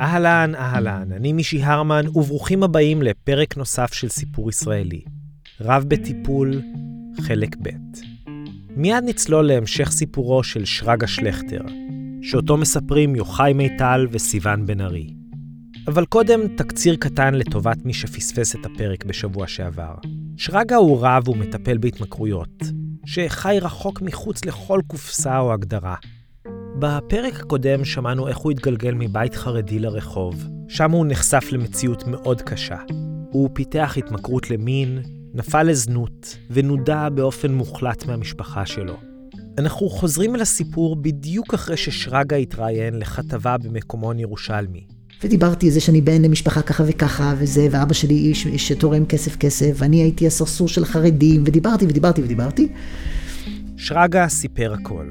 אהלן, אהלן, אני מישי הרמן, וברוכים הבאים לפרק נוסף של סיפור ישראלי. רב בטיפול, חלק ב'. מיד נצלול להמשך סיפורו של שרגא שלכטר, שאותו מספרים יוחאי מיטל וסיון בן ארי. אבל קודם תקציר קטן לטובת מי שפספס את הפרק בשבוע שעבר. שרגא הוא רב ומטפל בהתמכרויות, שחי רחוק מחוץ לכל קופסה או הגדרה. בפרק הקודם שמענו איך הוא התגלגל מבית חרדי לרחוב, שם הוא נחשף למציאות מאוד קשה. הוא פיתח התמכרות למין, נפל לזנות, ונודע באופן מוחלט מהמשפחה שלו. אנחנו חוזרים אל הסיפור בדיוק אחרי ששרגא התראיין לכתבה במקומון ירושלמי. ודיברתי על זה שאני בן למשפחה ככה וככה וזה, ואבא שלי איש שתורם כסף כסף, ואני הייתי הסרסור של החרדים, ודיברתי ודיברתי ודיברתי. שרגא סיפר הכל,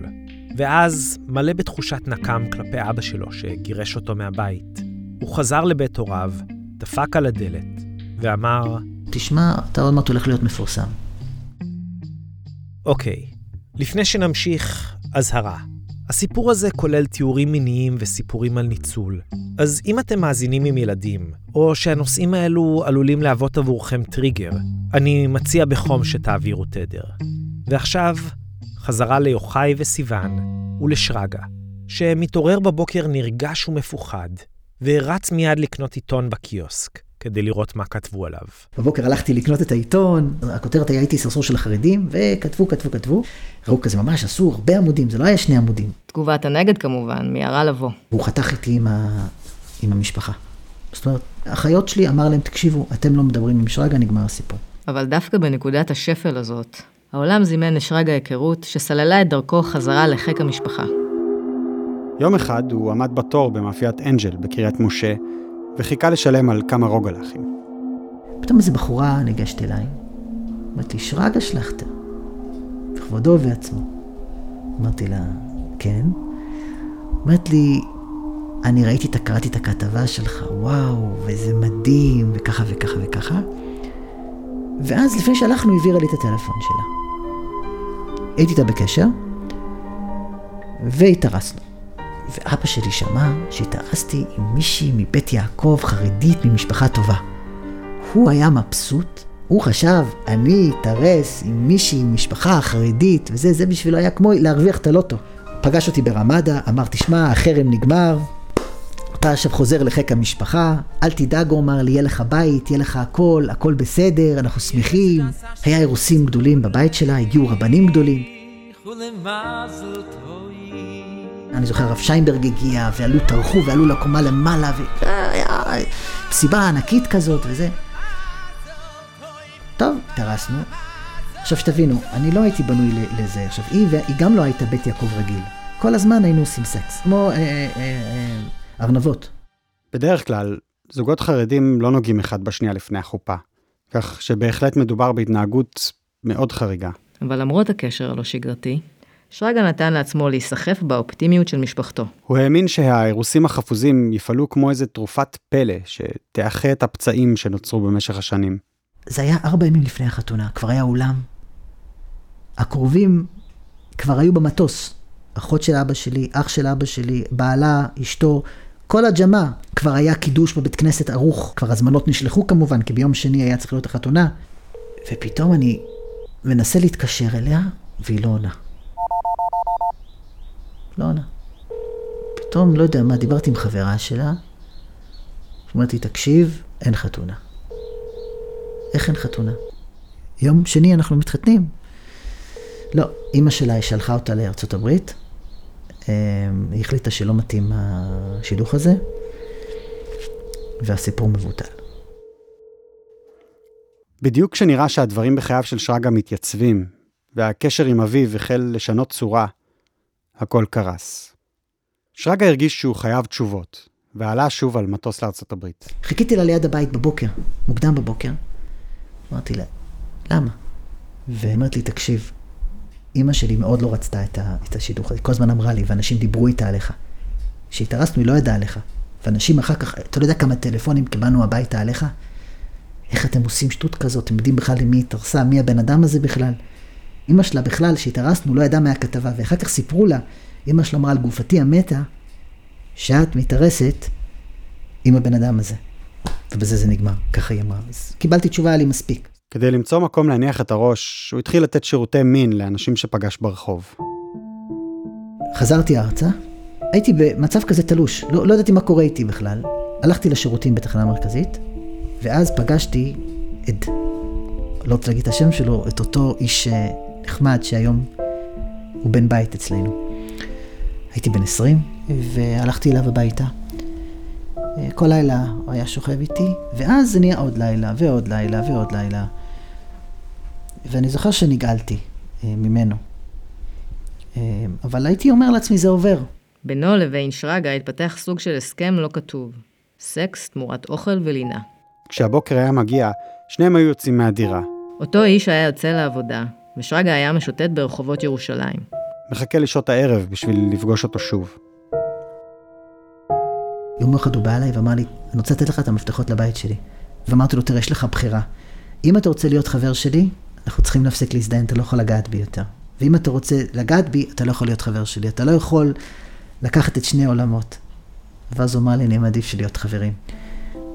ואז, מלא בתחושת נקם כלפי אבא שלו שגירש אותו מהבית, הוא חזר לבית הוריו, דפק על הדלת, ואמר, תשמע, אתה עוד מעט הולך להיות מפורסם. אוקיי, לפני שנמשיך, אזהרה. הסיפור הזה כולל תיאורים מיניים וסיפורים על ניצול. אז אם אתם מאזינים עם ילדים, או שהנושאים האלו עלולים להוות עבורכם טריגר, אני מציע בחום שתעבירו תדר. ועכשיו, חזרה ליוחאי וסיון ולשרגא, שמתעורר בבוקר נרגש ומפוחד, ורץ מיד לקנות עיתון בקיוסק, כדי לראות מה כתבו עליו. בבוקר הלכתי לקנות את העיתון, הכותרת היה הייתי סרסור של החרדים, וכתבו, כתבו, כתבו. ראו כזה ממש, עשו הרבה עמודים, זה לא היה שני עמודים. תגובת הנגד כמובן, מיהרה לבוא. והוא חתך איתי עם, ה... עם המשפחה. זאת אומרת, האחיות שלי אמר להם, תקשיבו, אתם לא מדברים עם שרגא, נגמר הסיפור. אבל דווקא בנקודת השפל הזאת, העולם זימן לשרגא היכרות שסללה את דרכו חזרה לחיק המשפחה. יום אחד הוא עמד בתור במאפיית אנג'ל בקריית משה, וחיכה לשלם על כמה רוגלחים. פתאום איזו בחורה ניגשת אליי, אמרתי לי, שרגא שלכטר, בכבודו ובעצמו. אמרתי לה, כן. אמרת לי, אני ראיתי, קראתי את הכתבה שלך, וואו, וזה מדהים, וככה וככה וככה. ואז לפני שהלכנו, העבירה לי את הטלפון שלה. הייתי איתה בקשר, והתארסנו. ואבא שלי שמע שהתארסתי עם מישהי מבית יעקב, חרדית ממשפחה טובה. הוא היה מבסוט, הוא חשב, אני אתארס עם מישהי ממשפחה חרדית, וזה, זה בשבילו היה כמו להרוויח את הלוטו. פגש אותי ברמדה, אמר, תשמע, החרם נגמר, אתה עכשיו חוזר לחיק המשפחה, אל תדאג, הוא אמר לי, יהיה לך בית, יהיה לך הכל, הכל בסדר, אנחנו שמחים. היה אירוסים גדולים בבית שלה, הגיעו רבנים גדולים. אני זוכר, הרב שיינברג הגיע, ועלו, טרחו, ועלו לקומה למעלה, והיה מסיבה ענקית כזאת וזה. טוב, התארסנו. עכשיו שתבינו, אני לא הייתי בנוי לזה. עכשיו, היא, היא גם לא הייתה בית יעקב רגיל. כל הזמן היינו עושים סקס, כמו אה, אה, אה, ארנבות. בדרך כלל, זוגות חרדים לא נוגעים אחד בשנייה לפני החופה, כך שבהחלט מדובר בהתנהגות מאוד חריגה. אבל למרות הקשר הלא שגרתי, שרגא נתן לעצמו להיסחף באופטימיות של משפחתו. הוא האמין שהאירוסים החפוזים יפעלו כמו איזה תרופת פלא שתאחה את הפצעים שנוצרו במשך השנים. זה היה ארבע ימים לפני החתונה, כבר היה אולם. הקרובים כבר היו במטוס. אחות של אבא שלי, אח של אבא שלי, בעלה, אשתו, כל הג'מה. כבר היה קידוש בבית כנסת ערוך, כבר הזמנות נשלחו כמובן, כי ביום שני היה צריך להיות החתונה. ופתאום אני מנסה להתקשר אליה, והיא לא עונה. לא עונה. פתאום, לא יודע מה, דיברתי עם חברה שלה, אמרתי, תקשיב, אין חתונה. איך אין חתונה? יום שני אנחנו מתחתנים. לא, אימא שלה שלחה אותה לארצות הברית, היא החליטה שלא מתאים השידוך הזה, והסיפור מבוטל. בדיוק כשנראה שהדברים בחייו של שרגא מתייצבים, והקשר עם אביו החל לשנות צורה, הכל קרס. שרגא הרגיש שהוא חייב תשובות, ועלה שוב על מטוס לארצות הברית. חיכיתי לה ליד הבית בבוקר, מוקדם בבוקר. אמרתי לה, למה? ואמרת לי, תקשיב, אימא שלי מאוד לא רצתה את, ה, את השידוך הזה, כל הזמן אמרה לי, ואנשים דיברו איתה עליך. כשהתארסנו, היא לא ידעה עליך. ואנשים אחר כך, אתה לא יודע כמה טלפונים קיבלנו הביתה עליך? איך אתם עושים שטות כזאת? אתם יודעים בכלל למי התארסה? מי הבן אדם הזה בכלל? אימא שלה בכלל, כשהתארסנו, לא ידעה מהכתבה, ואחר כך סיפרו לה, אימא שלה אמרה על גופתי המתה, שאת מתארסת עם הבן אדם הזה. ובזה זה נגמר, ככה היא אמרה. אז קיבלתי תשובה, היה לי מספיק. כדי למצוא מקום להניח את הראש, הוא התחיל לתת שירותי מין לאנשים שפגש ברחוב. חזרתי ארצה, הייתי במצב כזה תלוש, לא, לא ידעתי מה קורה איתי בכלל. הלכתי לשירותים בתחנה המרכזית, ואז פגשתי את, לא רוצה להגיד את השם שלו, את אותו איש אה, נחמד שהיום הוא בן בית אצלנו. הייתי בן 20, והלכתי אליו הביתה. כל לילה הוא היה שוכב איתי, ואז זה נהיה עוד לילה, ועוד לילה, ועוד לילה. ואני זוכר שנגעלתי אה, ממנו. אה, אבל הייתי אומר לעצמי, זה עובר. בינו לבין שרגא התפתח סוג של הסכם לא כתוב. סקס תמורת אוכל ולינה. כשהבוקר היה מגיע, שניהם היו יוצאים מהדירה. אותו איש היה יוצא לעבודה, ושרגא היה משוטט ברחובות ירושלים. מחכה לשעות הערב בשביל לפגוש אותו שוב. יום אחד הוא בא אליי ואמר לי, אני רוצה לתת לך את המפתחות לבית שלי. ואמרתי לו, תראה, יש לך בחירה. אם אתה רוצה להיות חבר שלי, אנחנו צריכים להפסיק להזדיין, אתה לא יכול לגעת בי יותר. ואם אתה רוצה לגעת בי, אתה לא יכול להיות חבר שלי. אתה לא יכול לקחת את שני העולמות. ואז הוא אמר לי, אני מעדיף שלהיות חברים.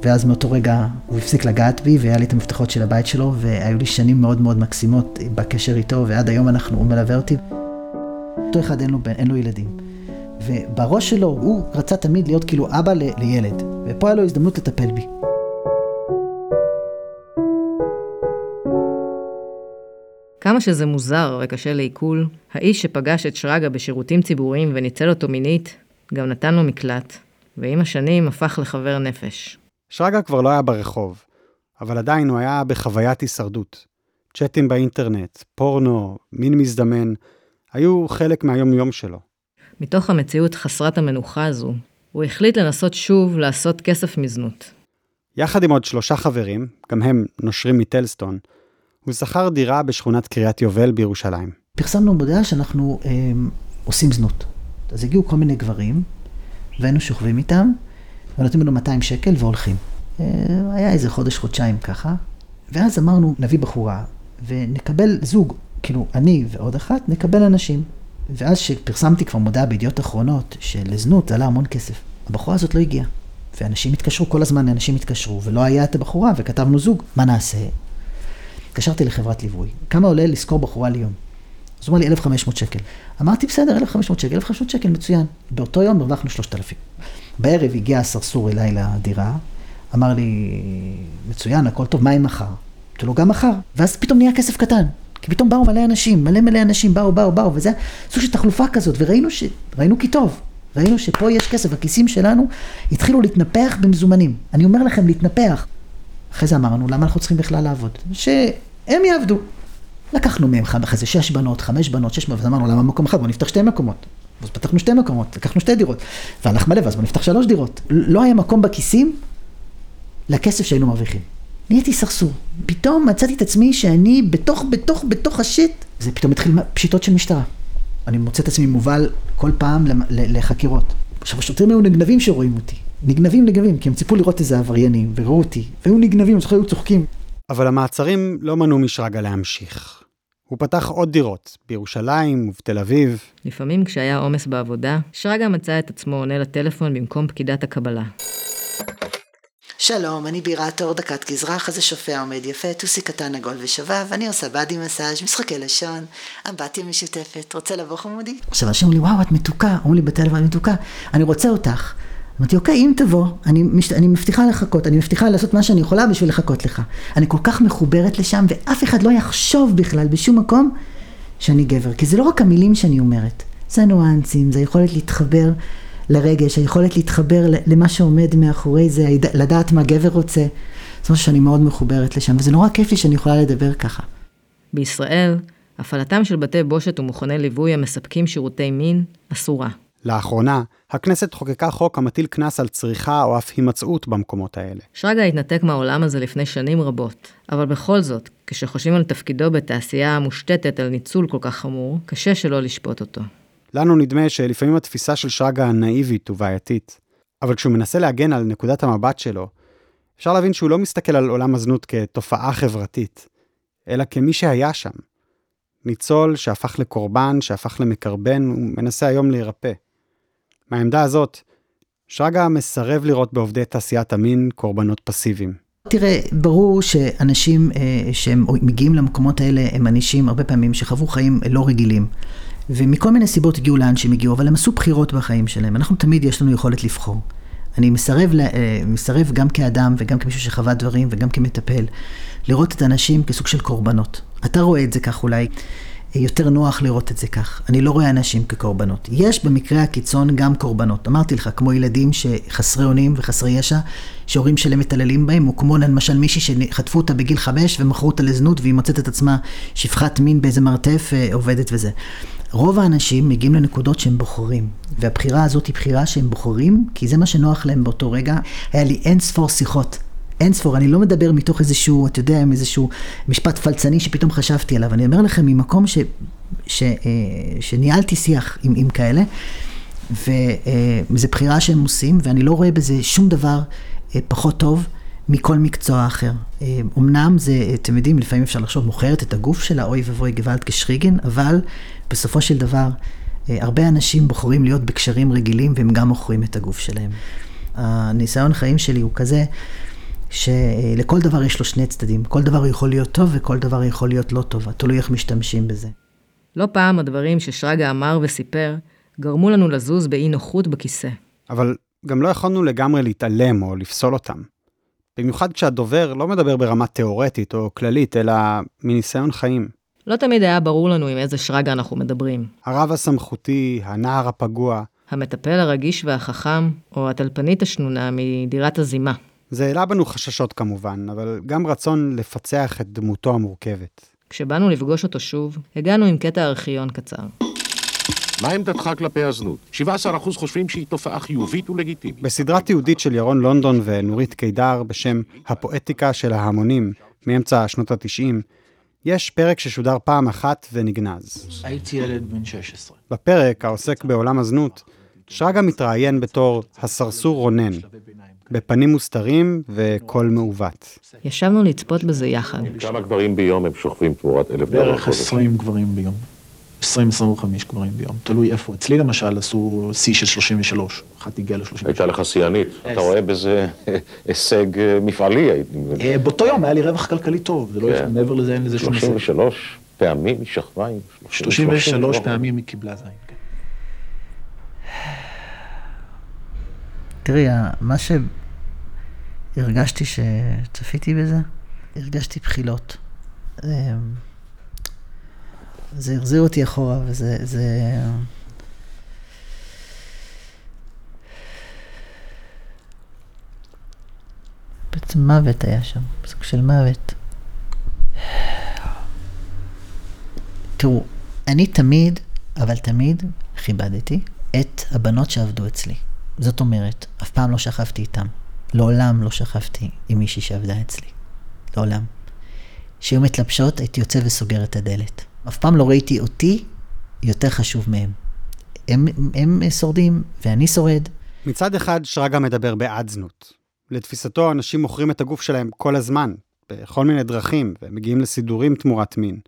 ואז מאותו רגע הוא הפסיק לגעת בי, והיה לי את המפתחות של הבית שלו, והיו לי שנים מאוד מאוד מקסימות בקשר איתו, ועד היום אנחנו, הוא מלווה אותי. אותו אחד אין לו, אין לו ילדים. ובראש שלו הוא רצה תמיד להיות כאילו אבא ל- לילד, ופה היה לו הזדמנות לטפל בי. כמה שזה מוזר וקשה לעיכול, האיש שפגש את שרגא בשירותים ציבוריים וניצל אותו מינית, גם נתן לו מקלט, ועם השנים הפך לחבר נפש. שרגא כבר לא היה ברחוב, אבל עדיין הוא היה בחוויית הישרדות. צ'אטים באינטרנט, פורנו, מין מזדמן, היו חלק מהיום-יום שלו. מתוך המציאות חסרת המנוחה הזו, הוא החליט לנסות שוב לעשות כסף מזנות. יחד עם עוד שלושה חברים, גם הם נושרים מטלסטון, הוא שכר דירה בשכונת קריית יובל בירושלים. פרסמנו מודעה שאנחנו אה, עושים זנות. אז הגיעו כל מיני גברים, והיינו שוכבים איתם, ונותנים לנו 200 שקל והולכים. אה, היה איזה חודש, חודשיים ככה, ואז אמרנו, נביא בחורה, ונקבל זוג, כאילו, אני ועוד אחת, נקבל אנשים. ואז שפרסמתי כבר מודעה בידיעות אחרונות, שלזנות זה עלה המון כסף. הבחורה הזאת לא הגיעה. ואנשים התקשרו, כל הזמן אנשים התקשרו, ולא היה את הבחורה, וכתבנו זוג, מה נעשה? התקשרתי לחברת ליווי, כמה עולה לשכור בחורה ליום? אז הוא אמר לי 1,500 שקל. אמרתי, בסדר, 1,500 שקל, 1,500 שקל, מצוין. באותו יום הרווחנו 3,000. בערב הגיע הסרסור אליי לדירה, אמר לי, מצוין, הכל טוב, מה עם מחר? אמרתי לו, גם מחר. ואז פתאום נהיה כסף קטן. כי פתאום באו מלא אנשים, מלא מלא אנשים, באו, באו, באו, וזה סוג של תחלופה כזאת, וראינו ש... ראינו כי טוב. ראינו שפה יש כסף, הכיסים שלנו התחילו להתנפח במזומנים. אני אומר לכם, להתנפח. אחרי זה אמרנו, למה אנחנו צריכים בכלל לעבוד? שהם יעבדו. לקחנו מהם אחרי זה שש בנות, חמש בנות, שש בנות, ואז אמרנו, למה מקום אחד? בוא נפתח שתי מקומות. אז פתחנו שתי מקומות, לקחנו שתי דירות. והלך מלא, ואז בוא נפתח שלוש דירות. לא היה מקום בכיסים לכסף שהיינו מרוויחים. נהייתי סרסור. פתאום מצאתי את עצמי שאני בתוך, בתוך, בתוך השיט, זה פתאום התחיל פשיטות של משטרה. אני מוצא את עצמי מובל כל פעם לחקירות. עכשיו, השוטרים היו נגנבים שרואים אותי. נגנבים, נגנבים, כי הם ציפו לראות איזה עבריינים, וראו אותי, והיו נגנבים, אני זוכר, היו צוחקים. אבל המעצרים לא מנעו משרגא להמשיך. הוא פתח עוד דירות, בירושלים ובתל אביב. לפעמים כשהיה עומס בעבודה, שרגא מצא את עצמו עונה לטלפון במקום פקידת הקבלה. שלום, אני בירת אור דקת גזרה, חזה שופע עומד יפה, טוסי קטן עגול ושבב, אני עושה באדי מסאז', משחקי לשון, אמבטיה משותפת, רוצה לבוא חמודי? עכשיו אנשים אומרים לי, וואו, את מתוקה, אומרים לי בטלפון, את מתוקה, אני רוצה אותך. אמרתי, אוקיי, אם תבוא, אני, מש... אני מבטיחה לחכות, אני מבטיחה לעשות מה שאני יכולה בשביל לחכות לך. אני כל כך מחוברת לשם, ואף אחד לא יחשוב בכלל בשום מקום שאני גבר. כי זה לא רק המילים שאני אומרת, זה הניואנסים, זה היכולת להתחבר לרגש, היכולת להתחבר למה שעומד מאחורי זה, לדעת מה גבר רוצה. זה משהו שאני מאוד מחוברת לשם, וזה נורא כיף לי שאני יכולה לדבר ככה. בישראל, הפעלתם של בתי בושת ומכוני ליווי המספקים שירותי מין אסורה. לאחרונה, הכנסת חוקקה חוק המטיל קנס על צריכה או אף הימצאות במקומות האלה. שרגא התנתק מהעולם הזה לפני שנים רבות, אבל בכל זאת, כשחושבים על תפקידו בתעשייה המושתתת על ניצול כל כך חמור, קשה שלא לשפוט אותו. לנו נדמה שלפעמים התפיסה של שרגא נאיבית ובעייתית, אבל כשהוא מנסה להגן על נקודת המבט שלו, אפשר להבין שהוא לא מסתכל על עולם הזנות כתופעה חברתית, אלא כמי שהיה שם. ניצול שהפך לקורבן, שהפך למקרבן, הוא מנסה היום להירפא. מהעמדה הזאת, שרגא מסרב לראות בעובדי תעשיית המין קורבנות פסיביים. תראה, ברור שאנשים אה, שהם מגיעים למקומות האלה הם אנשים הרבה פעמים שחוו חיים לא רגילים. ומכל מיני סיבות הגיעו לאן שהם הגיעו, אבל הם עשו בחירות בחיים שלהם. אנחנו תמיד יש לנו יכולת לבחור. אני מסרב, אה, מסרב גם כאדם וגם כמישהו שחווה דברים וגם כמטפל, לראות את האנשים כסוג של קורבנות. אתה רואה את זה כך אולי. יותר נוח לראות את זה כך. אני לא רואה אנשים כקורבנות. יש במקרה הקיצון גם קורבנות. אמרתי לך, כמו ילדים שחסרי אונים וחסרי ישע, שהורים שלהם מתעללים בהם, או כמו למשל מישהי שחטפו אותה בגיל חמש ומכרו אותה לזנות והיא מוצאת את עצמה שפחת מין באיזה מרתף אה, עובדת וזה. רוב האנשים מגיעים לנקודות שהם בוחרים, והבחירה הזאת היא בחירה שהם בוחרים, כי זה מה שנוח להם באותו רגע. היה לי אין ספור שיחות אין ספור, אני לא מדבר מתוך איזשהו, אתה יודע, איזשהו משפט פלצני שפתאום חשבתי עליו, אני אומר לכם ממקום ש, ש, אה, שניהלתי שיח עם, עם כאלה, וזו אה, בחירה שהם עושים, ואני לא רואה בזה שום דבר אה, פחות טוב מכל מקצוע אחר. אמנם זה, אתם יודעים, לפעמים אפשר לחשוב, מוכרת את הגוף שלה, אוי ואבוי גוואלד כשריגן, אבל בסופו של דבר, הרבה אנשים בוחרים להיות בקשרים רגילים והם גם מוכרים את הגוף שלהם. הניסיון חיים שלי הוא כזה, שלכל דבר יש לו שני צדדים. כל דבר יכול להיות טוב וכל דבר יכול להיות לא טוב, תלוי איך משתמשים בזה. לא פעם הדברים ששרגא אמר וסיפר גרמו לנו לזוז באי נוחות בכיסא. אבל גם לא יכולנו לגמרי להתעלם או לפסול אותם. במיוחד כשהדובר לא מדבר ברמה תיאורטית או כללית, אלא מניסיון חיים. לא תמיד היה ברור לנו עם איזה שרגא אנחנו מדברים. הרב הסמכותי, הנער הפגוע. המטפל הרגיש והחכם, או הטלפנית השנונה מדירת הזימה. זה העלה בנו חששות כמובן, אבל גם רצון לפצח את דמותו המורכבת. כשבאנו לפגוש אותו שוב, הגענו עם קטע ארכיון קצר. מה עמדתך כלפי הזנות? 17% חושבים שהיא תופעה חיובית ולגיטימית. בסדרת תיעודית של ירון לונדון ונורית קידר בשם הפואטיקה של ההמונים, מאמצע שנות ה-90, יש פרק ששודר פעם אחת ונגנז. הייתי ילד בן 16. בפרק, העוסק בעולם הזנות, שרגא מתראיין בתור הסרסור רונן, בפנים מוסתרים וקול מעוות. ישבנו לצפות בזה יחד. כמה גברים ביום הם שוכבים תמורת אלף דולר? בערך 20 גברים ביום. 20-25 גברים ביום, תלוי איפה. אצלי למשל עשו שיא של 33, אחת הגיעה ל-33. הייתה לך שיאנית, אתה רואה בזה הישג אה, מפעלי, הייתי מבין. אה, באותו יום היה לי רווח כלכלי טוב, זה לא יש, כן. מעבר לזה אין לזה שום הישג. 33 פעמים היא שכבה עם... 33 פעמים היא קיבלה זין. תראי, מה הרגשתי שצפיתי בזה, הרגשתי בחילות. זה החזיר אותי אחורה, וזה... זה... בעצם מוות היה שם, סוג של מוות. תראו, אני תמיד, אבל תמיד, כיבדתי את הבנות שעבדו אצלי. זאת אומרת, אף פעם לא שכבתי איתם. לעולם לא שכבתי עם מישהי שעבדה אצלי. לעולם. כשהיו מתלבשות, הייתי יוצא וסוגר את הדלת. אף פעם לא ראיתי אותי יותר חשוב מהם. הם, הם שורדים, ואני שורד. מצד אחד, שרגא מדבר בעד זנות. לתפיסתו, אנשים מוכרים את הגוף שלהם כל הזמן, בכל מיני דרכים, ומגיעים לסידורים תמורת מין,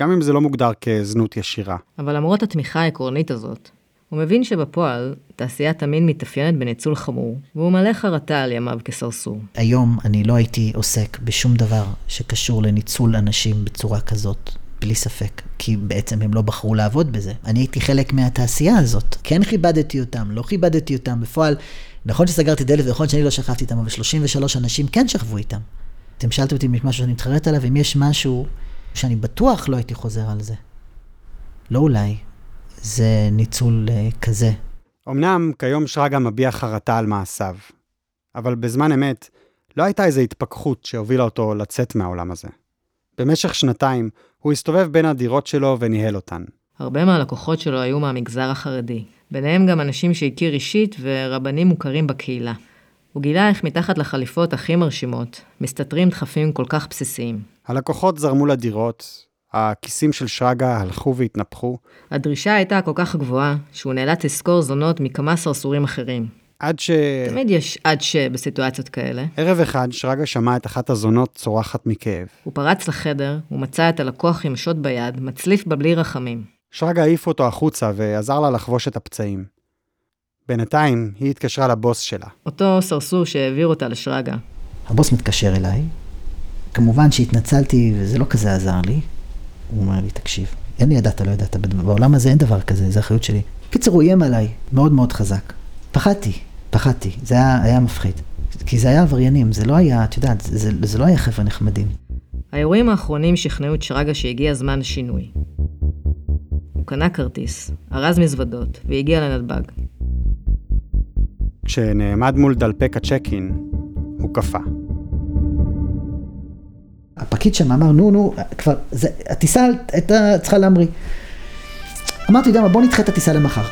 גם אם זה לא מוגדר כזנות ישירה. אבל למרות התמיכה העקרונית הזאת, הוא מבין שבפועל, תעשיית המין מתאפיינת בניצול חמור, והוא מלא חרטה על ימיו כסרסור. היום אני לא הייתי עוסק בשום דבר שקשור לניצול אנשים בצורה כזאת. בלי ספק, כי בעצם הם לא בחרו לעבוד בזה. אני הייתי חלק מהתעשייה הזאת. כן כיבדתי אותם, לא כיבדתי אותם. בפועל, נכון שסגרתי דלת ונכון שאני לא שכבתי איתם, אבל 33 אנשים כן שכבו איתם. אתם שאלתם אותי אם יש משהו שאני מתחרט עליו, אם יש משהו שאני בטוח לא הייתי חוזר על זה. לא אולי, זה ניצול uh, כזה. אמנם כיום שרגא מביע חרטה על מעשיו, אבל בזמן אמת לא הייתה איזו התפכחות שהובילה אותו לצאת מהעולם הזה. במשך שנתיים הוא הסתובב בין הדירות שלו וניהל אותן. הרבה מהלקוחות שלו היו מהמגזר החרדי, ביניהם גם אנשים שהכיר אישית ורבנים מוכרים בקהילה. הוא גילה איך מתחת לחליפות הכי מרשימות מסתתרים דחפים כל כך בסיסיים. הלקוחות זרמו לדירות, הכיסים של שרגא הלכו והתנפחו. הדרישה הייתה כל כך גבוהה, שהוא נאלץ לשכור זונות מכמה סרסורים אחרים. עד ש... תמיד יש עד ש בסיטואציות כאלה. ערב אחד, שרגא שמע את אחת הזונות צורחת מכאב. הוא פרץ לחדר, הוא מצא את הלקוח עם שוט ביד, מצליף בה בלי רחמים. שרגא העיף אותו החוצה ועזר לה לחבוש את הפצעים. בינתיים היא התקשרה לבוס שלה. אותו סרסור שהעביר אותה לשרגא. הבוס מתקשר אליי, כמובן שהתנצלתי וזה לא כזה עזר לי. הוא אומר לי, תקשיב, אין לי ידעת, לא ידעת, בעולם הזה אין דבר כזה, זה אחריות שלי. קיצר, הוא איים עליי, מאוד מאוד חזק. פחדתי, פחדתי, זה היה, היה מפחיד. כי זה היה עבריינים, זה לא היה, את יודעת, זה, זה לא היה חבר'ה נחמדים. האירועים האחרונים שכנעו את שרגא שהגיע זמן שינוי. הוא קנה כרטיס, ארז מזוודות, והגיע לנתב"ג. כשנעמד מול דלפק הצ'ק אין, הוא קפא. הפקיד שם אמר, נו, נו, כבר, זה, הטיסה הייתה צריכה להמריא. אמרתי, יודע מה, בוא נדחה את הטיסה למחר.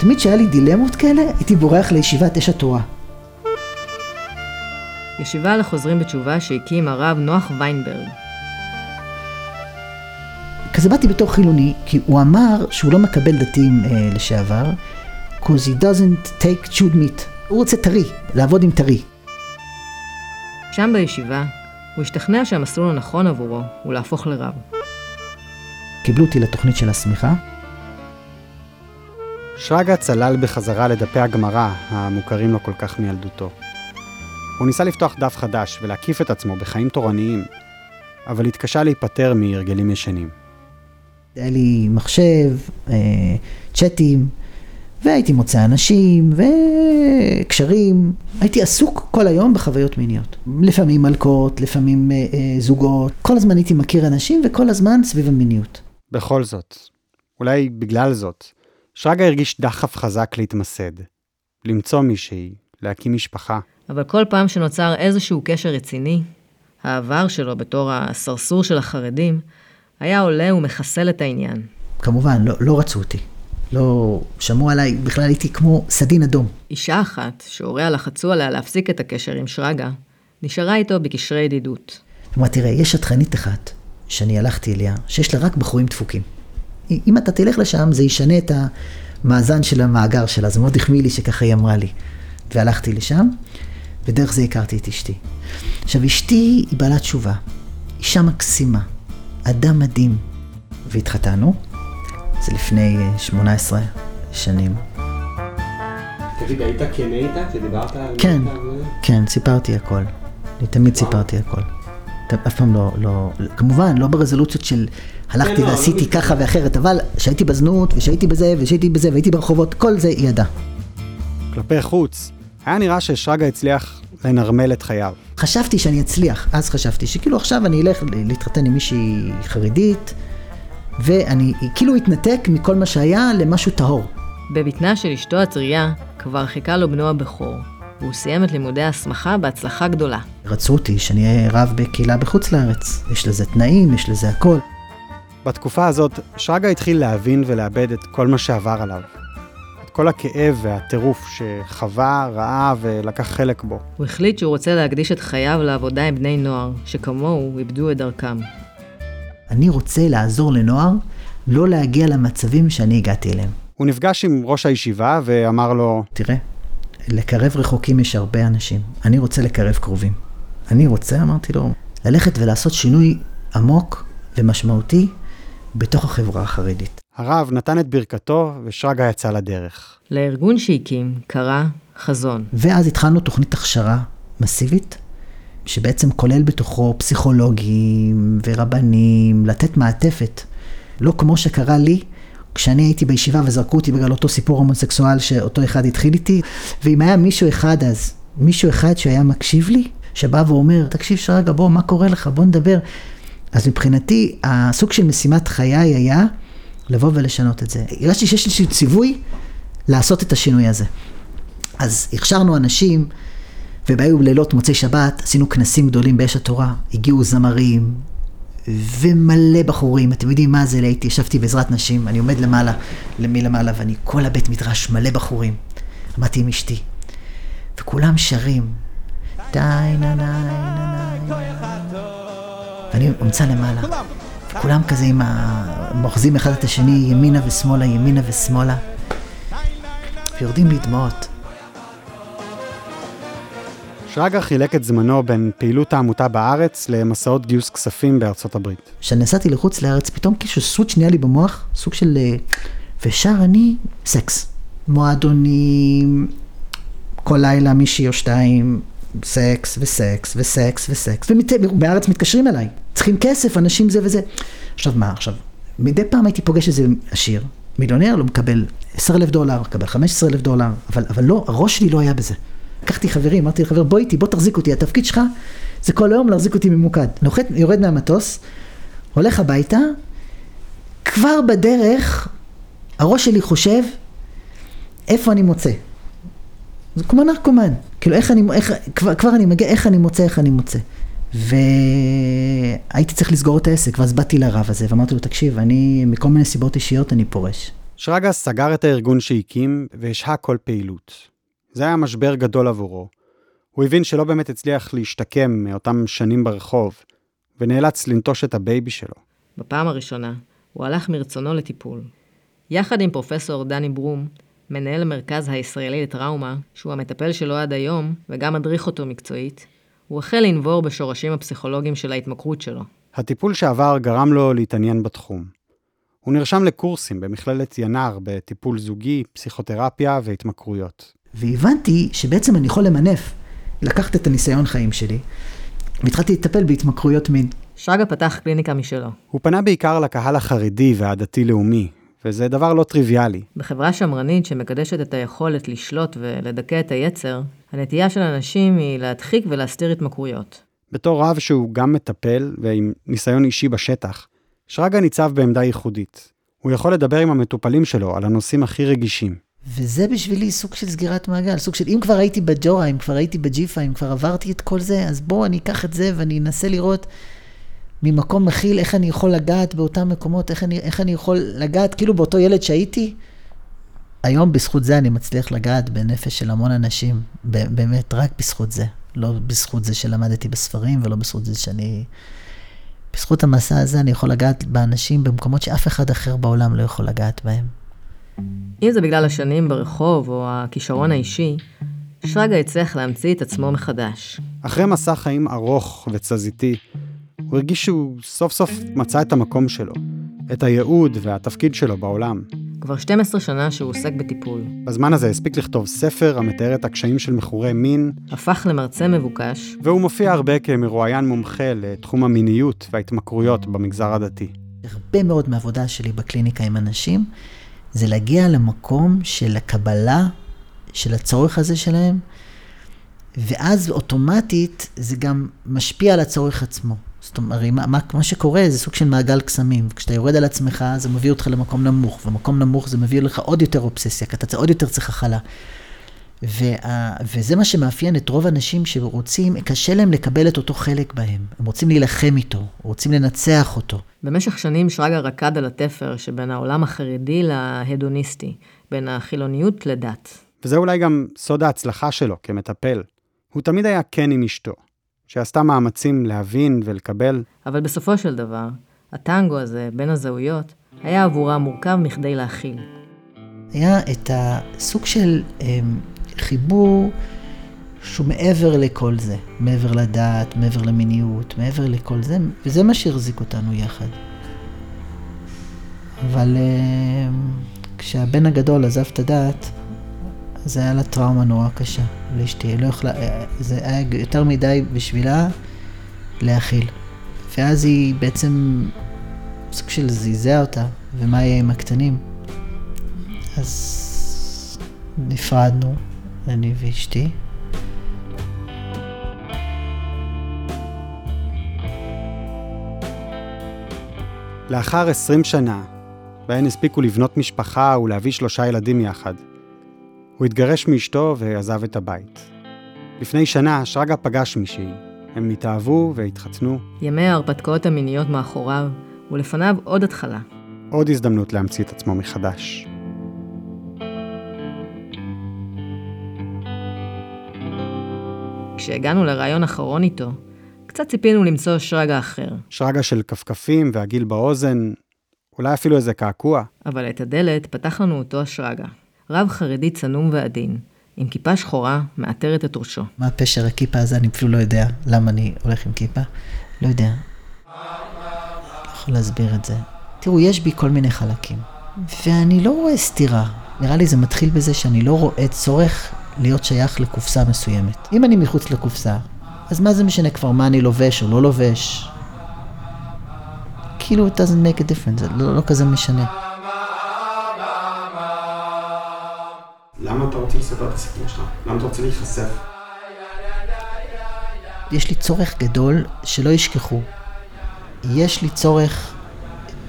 תמיד כשהיה לי דילמות כאלה, הייתי בורח לישיבת אש התורה. ישיבה לחוזרים בתשובה שהקים הרב נוח ויינברג. כזה באתי בתור חילוני, כי הוא אמר שהוא לא מקבל דתיים אה, לשעבר, because he doesn't take chewed meat. הוא רוצה טרי, לעבוד עם טרי. שם בישיבה, הוא השתכנע שהמסלול הנכון עבורו הוא להפוך לרב. קיבלו אותי לתוכנית של השמיכה. שרגא צלל בחזרה לדפי הגמרא, המוכרים לו כל כך מילדותו. הוא ניסה לפתוח דף חדש ולהקיף את עצמו בחיים תורניים, אבל התקשה להיפטר מהרגלים ישנים. היה לי מחשב, אה, צ'אטים, והייתי מוצא אנשים, וקשרים. הייתי עסוק כל היום בחוויות מיניות. לפעמים מלכות, לפעמים אה, אה, זוגות. כל הזמן הייתי מכיר אנשים, וכל הזמן סביב המיניות. בכל זאת, אולי בגלל זאת, שרגא הרגיש דחף חזק להתמסד. למצוא מישהי, להקים משפחה. אבל כל פעם שנוצר איזשהו קשר רציני, העבר שלו בתור הסרסור של החרדים, היה עולה ומחסל את העניין. כמובן, לא, לא רצו אותי. לא שמעו עליי, בכלל הייתי כמו סדין אדום. אישה אחת, שהוריה לחצו עליה להפסיק את הקשר עם שרגא, נשארה איתו בקשרי ידידות. אומרת, תראה, יש שטחנית אחת שאני הלכתי אליה, שיש לה רק בחורים דפוקים. אם אתה תלך לשם, זה ישנה את המאזן של המאגר שלה. זה מאוד החמיא לי שככה היא אמרה לי. והלכתי לשם, ודרך זה הכרתי את אשתי. עכשיו, אשתי היא בעלת תשובה. אישה מקסימה, אדם מדהים. והתחתנו, זה לפני 18 אה, שנים. תגיד, היית כן איתה כשדיברת על... כן, כן, סיפרתי הכל. אני תמיד סיפרתי הכל. אף פעם לא, לא, כמובן, לא ברזולוציות של הלכתי כן, לא, ועשיתי לא ככה ואחרת, אבל שהייתי בזנות, ושהייתי בזה, ושהייתי בזה, והייתי ברחובות, כל זה היא ידעה. כלפי חוץ, היה נראה ששרגא הצליח לנרמל את חייו. חשבתי שאני אצליח, אז חשבתי שכאילו עכשיו אני אלך להתחתן עם מישהי חרדית, ואני כאילו התנתק מכל מה שהיה למשהו טהור. בבטנה של אשתו הטריה כבר חיכה לו בנו הבכור, והוא סיים את לימודי ההסמכה בהצלחה גדולה. רצו אותי שאני אהיה רב בקהילה בחוץ לארץ. יש לזה תנאים, יש לזה הכל. בתקופה הזאת, שרגא התחיל להבין ולאבד את כל מה שעבר עליו. את כל הכאב והטירוף שחווה, ראה ולקח חלק בו. הוא החליט שהוא רוצה להקדיש את חייו לעבודה עם בני נוער, שכמוהו איבדו את דרכם. אני רוצה לעזור לנוער לא להגיע למצבים שאני הגעתי אליהם. הוא נפגש עם ראש הישיבה ואמר לו, תראה, לקרב רחוקים יש הרבה אנשים, אני רוצה לקרב קרובים. אני רוצה, אמרתי לו, ללכת ולעשות שינוי עמוק ומשמעותי בתוך החברה החרדית. הרב נתן את ברכתו ושרגא יצא לדרך. לארגון שהקים קרא חזון. ואז התחלנו תוכנית הכשרה מסיבית, שבעצם כולל בתוכו פסיכולוגים ורבנים, לתת מעטפת. לא כמו שקרה לי, כשאני הייתי בישיבה וזרקו אותי בגלל אותו סיפור הומוסקסואל שאותו אחד התחיל איתי, ואם היה מישהו אחד אז, מישהו אחד שהיה מקשיב לי, שבא ואומר, תקשיב שרגע, בוא, מה קורה לך? בוא נדבר. אז מבחינתי, הסוג של משימת חיי היה לבוא ולשנות את זה. הרגשתי שיש לי ציווי לעשות את השינוי הזה. אז הכשרנו אנשים, ובהיו לילות מוצאי שבת, עשינו כנסים גדולים באש התורה, הגיעו זמרים, ומלא בחורים, אתם יודעים מה זה, הייתי, ישבתי בעזרת נשים, אני עומד למעלה, מלמעלה, ואני, כל הבית מדרש מלא בחורים. עמדתי עם אשתי, וכולם שרים, די נה נה נה נה ואני אמצא למעלה. וכולם כזה עם ה... מוחזים אחד את השני, ימינה ושמאלה, ימינה ושמאלה. ויורדים לי דמעות. שרגא חילק את זמנו בין פעילות העמותה בארץ למסעות גיוס כספים בארצות הברית. כשאני נסעתי לחוץ לארץ, פתאום כאילו סוויץ' נהיה לי במוח, סוג של... אה, ושר אני סקס. מועדונים, כל לילה מישהי או שתיים, סקס וסקס וסקס וסקס, ובארץ מתקשרים אליי, צריכים כסף, אנשים זה וזה. עכשיו מה, עכשיו, מדי פעם הייתי פוגש איזה עשיר, מיליונר, לא מקבל 10 אלף דולר, מקבל 15 אלף דולר, אבל, אבל לא, הראש שלי לא היה בזה. לקחתי חברים, אמרתי לחבר, בוא איתי, בוא תחזיק אותי, התפקיד שלך זה כל היום להחזיק אותי ממוקד. נוחת, יורד מהמטוס, הולך הביתה, כבר בדרך, הראש שלי חושב, איפה אני מוצא? זה כמו נרקומן, כאילו איך אני, איך, כבר, כבר אני מגיע, איך אני מוצא, איך אני מוצא. והייתי צריך לסגור את העסק, ואז באתי לרב הזה, ואמרתי לו, תקשיב, אני, מכל מיני סיבות אישיות, אני פורש. שרגא סגר את הארגון שהקים, והשהה כל פעילות. זה היה משבר גדול עבורו. הוא הבין שלא באמת הצליח להשתקם מאותם שנים ברחוב, ונאלץ לנטוש את הבייבי שלו. בפעם הראשונה, הוא הלך מרצונו לטיפול. יחד עם פרופסור דני ברום, מנהל המרכז הישראלי לטראומה, שהוא המטפל שלו עד היום, וגם מדריך אותו מקצועית, הוא החל לנבור בשורשים הפסיכולוגיים של ההתמכרות שלו. הטיפול שעבר גרם לו להתעניין בתחום. הוא נרשם לקורסים במכללת ינר בטיפול זוגי, פסיכותרפיה והתמכרויות. והבנתי שבעצם אני יכול למנף. לקחת את הניסיון חיים שלי, והתחלתי לטפל בהתמכרויות מין. שרגא פתח קליניקה משלו. הוא פנה בעיקר לקהל החרדי והדתי-לאומי, וזה דבר לא טריוויאלי. בחברה שמרנית שמקדשת את היכולת לשלוט ולדכא את היצר, הנטייה של אנשים היא להדחיק ולהסתיר התמכרויות. בתור רב שהוא גם מטפל ועם ניסיון אישי בשטח, שרגא ניצב בעמדה ייחודית. הוא יכול לדבר עם המטופלים שלו על הנושאים הכי רגישים. וזה בשבילי סוג של סגירת מעגל, סוג של אם כבר הייתי בג'ורה, אם כבר הייתי בג'יפה, אם כבר עברתי את כל זה, אז בואו אני אקח את זה ואני אנסה לראות ממקום מכיל איך אני יכול לגעת באותם מקומות, איך אני, איך אני יכול לגעת כאילו באותו ילד שהייתי. היום בזכות זה אני מצליח לגעת בנפש של המון אנשים, באמת רק בזכות זה. לא בזכות זה שלמדתי בספרים ולא בזכות זה שאני... בזכות המסע הזה אני יכול לגעת באנשים במקומות שאף אחד אחר בעולם לא יכול לגעת בהם. אם זה בגלל השנים ברחוב או הכישרון האישי, שרגא הצליח להמציא את עצמו מחדש. אחרי מסע חיים ארוך ותזזיתי, הוא הרגיש שהוא סוף סוף מצא את המקום שלו, את הייעוד והתפקיד שלו בעולם. כבר 12 שנה שהוא עוסק בטיפול. בזמן הזה הספיק לכתוב ספר המתאר את הקשיים של מכורי מין. הפך למרצה מבוקש. והוא מופיע הרבה כמרואיין מומחה לתחום המיניות וההתמכרויות במגזר הדתי. הרבה מאוד מהעבודה שלי בקליניקה עם אנשים, זה להגיע למקום של הקבלה של הצורך הזה שלהם, ואז אוטומטית זה גם משפיע על הצורך עצמו. זאת אומרת, מה, מה, מה שקורה זה סוג של מעגל קסמים. כשאתה יורד על עצמך, זה מביא אותך למקום נמוך, ומקום נמוך זה מביא לך עוד יותר אובססיה, כי אתה עוד יותר צריך הכלה. וה, וזה מה שמאפיין את רוב האנשים שרוצים, קשה להם לקבל את אותו חלק בהם. הם רוצים להילחם איתו, רוצים לנצח אותו. במשך שנים שרגא רקד על התפר שבין העולם החרדי להדוניסטי, בין החילוניות לדת. וזה אולי גם סוד ההצלחה שלו כמטפל. הוא תמיד היה כן עם אשתו, שעשתה מאמצים להבין ולקבל. אבל בסופו של דבר, הטנגו הזה בין הזהויות היה עבורה מורכב מכדי להכיל. היה את הסוג של אמ, חיבור שהוא מעבר לכל זה, מעבר לדת, מעבר למיניות, מעבר לכל זה, וזה מה שהחזיק אותנו יחד. אבל אמ, כשהבן הגדול עזב את הדת, זה היה לה טראומה נורא קשה לאשתי, לא יכלה, זה היה יותר מדי בשבילה להכיל. ואז היא בעצם סוג של זעזע אותה, ומה יהיה עם הקטנים? אז נפרדנו, אני ואשתי. לאחר עשרים שנה, בהן הספיקו לבנות משפחה ולהביא שלושה ילדים יחד, הוא התגרש מאשתו ועזב את הבית. לפני שנה שרגא פגש מישהי. הם התאהבו והתחתנו. ימי ההרפתקאות המיניות מאחוריו, ולפניו עוד התחלה. עוד הזדמנות להמציא את עצמו מחדש. כשהגענו לראיון אחרון איתו, קצת ציפינו למצוא שרגא אחר. שרגא של כפכפים והגיל באוזן, אולי אפילו איזה קעקוע. אבל את הדלת פתח לנו אותו השרגא. רב חרדי צנום ועדין, עם כיפה שחורה, מעטרת את ראשו. מה פשר הכיפה הזה? אני אפילו לא יודע למה אני הולך עם כיפה. לא יודע. לא יכול להסביר את זה. תראו, יש בי כל מיני חלקים, ואני לא רואה סתירה נראה לי זה מתחיל בזה שאני לא רואה צורך להיות שייך לקופסה מסוימת. אם אני מחוץ לקופסה, אז מה זה משנה כבר מה אני לובש או לא לובש? כאילו, it doesn't make a difference, זה לא, לא כזה משנה. למה אתה רוצה לספר את הסיפור שלך? למה אתה רוצה להיחשף? יש לי צורך גדול שלא ישכחו. יש לי צורך,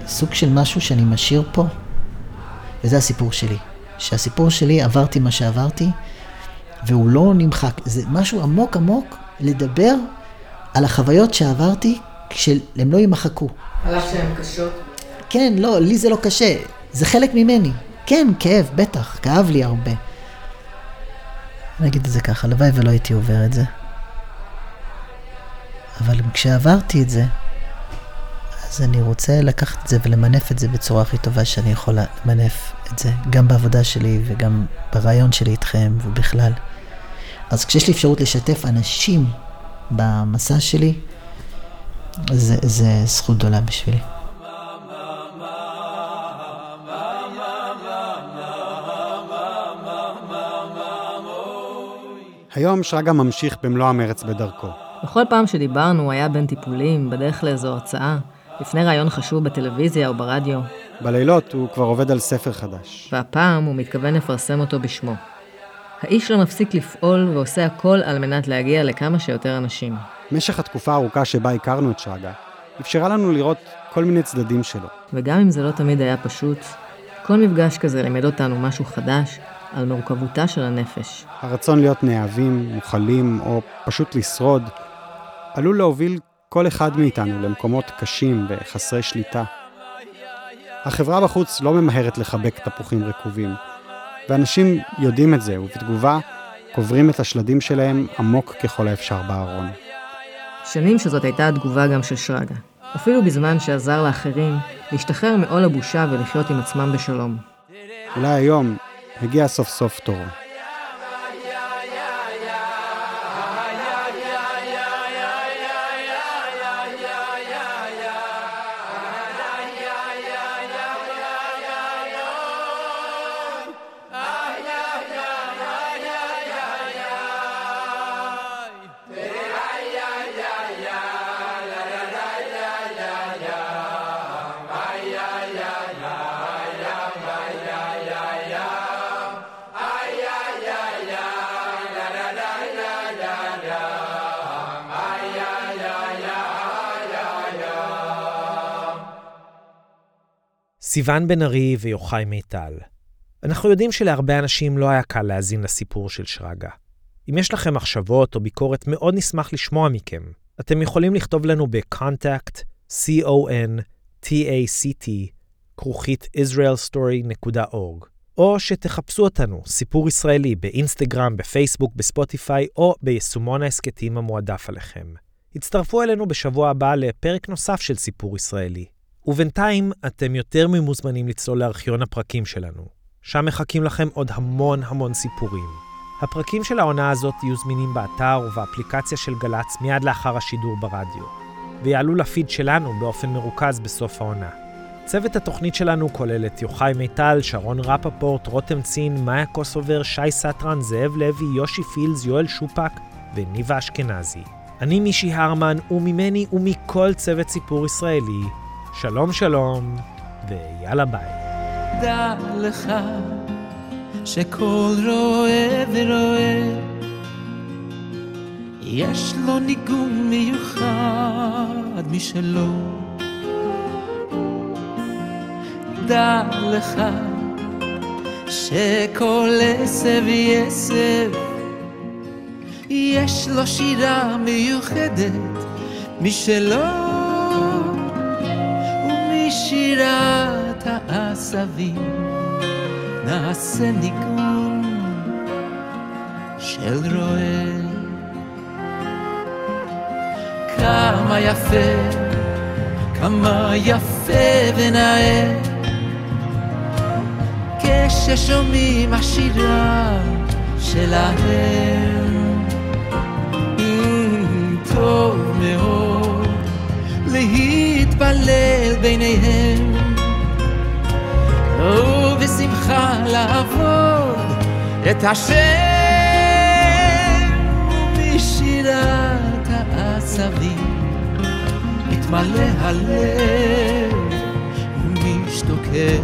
סוג של משהו שאני משאיר פה, וזה הסיפור שלי. שהסיפור שלי, עברתי מה שעברתי, והוא לא נמחק. זה משהו עמוק עמוק לדבר על החוויות שעברתי כשהם לא יימחקו. על אף שהן קשות. כן, לא, לי זה לא קשה, זה חלק ממני. כן, כאב, בטח, כאב לי הרבה. אני אגיד את זה ככה, הלוואי ולא הייתי עובר את זה. אבל כשעברתי את זה, אז אני רוצה לקחת את זה ולמנף את זה בצורה הכי טובה שאני יכול למנף את זה, גם בעבודה שלי וגם ברעיון שלי איתכם ובכלל. אז כשיש לי אפשרות לשתף אנשים במסע שלי, זה, זה זכות גדולה בשבילי. היום שרגא ממשיך במלוא המרץ בדרכו. בכל פעם שדיברנו, הוא היה בין טיפולים, בדרך לאיזו הרצאה, לפני ראיון חשוב בטלוויזיה או ברדיו, בלילות הוא כבר עובד על ספר חדש. והפעם הוא מתכוון לפרסם אותו בשמו. האיש לא מפסיק לפעול ועושה הכל על מנת להגיע לכמה שיותר אנשים. משך התקופה הארוכה שבה הכרנו את שרגא, אפשרה לנו לראות כל מיני צדדים שלו. וגם אם זה לא תמיד היה פשוט, כל מפגש כזה לימד אותנו משהו חדש על מורכבותה של הנפש. הרצון להיות נאהבים, מוכלים, או פשוט לשרוד, עלול להוביל כל אחד מאיתנו למקומות קשים וחסרי שליטה. החברה בחוץ לא ממהרת לחבק תפוחים רקובים, ואנשים יודעים את זה, ובתגובה קוברים את השלדים שלהם עמוק ככל האפשר בארון. שנים שזאת הייתה התגובה גם של שרגא. אפילו בזמן שעזר לאחרים להשתחרר מעול הבושה ולחיות עם עצמם בשלום. אולי היום הגיע סוף סוף תורו. סיון בן ארי ויוחאי מיטל. אנחנו יודעים שלהרבה אנשים לא היה קל להאזין לסיפור של שרגא. אם יש לכם מחשבות או ביקורת, מאוד נשמח לשמוע מכם. אתם יכולים לכתוב לנו ב-contact, c-o-n-t-a-c-t, כרוכית israelstory.org, או שתחפשו אותנו, סיפור ישראלי, באינסטגרם, בפייסבוק, בספוטיפיי, או ביישומון ההסכתים המועדף עליכם. הצטרפו אלינו בשבוע הבא לפרק נוסף של סיפור ישראלי. ובינתיים אתם יותר ממוזמנים לצלול לארכיון הפרקים שלנו. שם מחכים לכם עוד המון המון סיפורים. הפרקים של העונה הזאת יהיו זמינים באתר ובאפליקציה של גל"צ מיד לאחר השידור ברדיו, ויעלו לפיד שלנו באופן מרוכז בסוף העונה. צוות התוכנית שלנו כולל את יוחאי מיטל, שרון רפפורט, רותם צין, מאיה קוסובר, שי סטרן, זאב לוי, יושי פילס, יואל שופק וניבה אשכנזי. אני מישי הרמן, וממני ומכל צוות סיפור ישראלי, שלום שלום, ויאללה ביי. דע לך שכל רואה ורואה יש לו ניגון מיוחד משלו. דע לך שכל עשב יעשב יש לו שירה מיוחדת משלו. שירת העשבים נעשה ניגון של רועה. כמה יפה, כמה יפה ונאה, כששומעים השירה שלהם. טוב מאוד להתפלל ביניהם. ובס בשמחה לעבוד את השם ומשירת העצבים מתמלא הלב ומשתוקק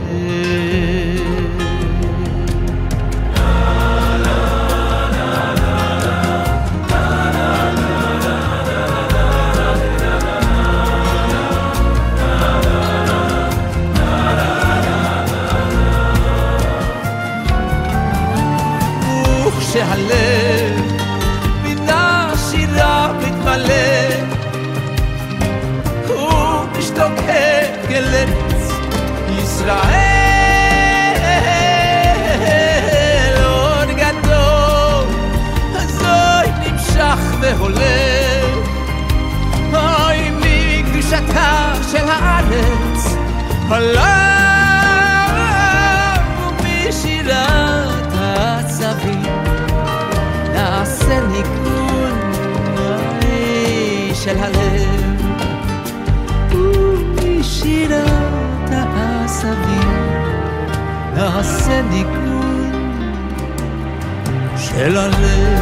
עליו ומשירת העצבים. נעשה ניגון של הלב. ומשירת העשבים נעשה ניגון של הלב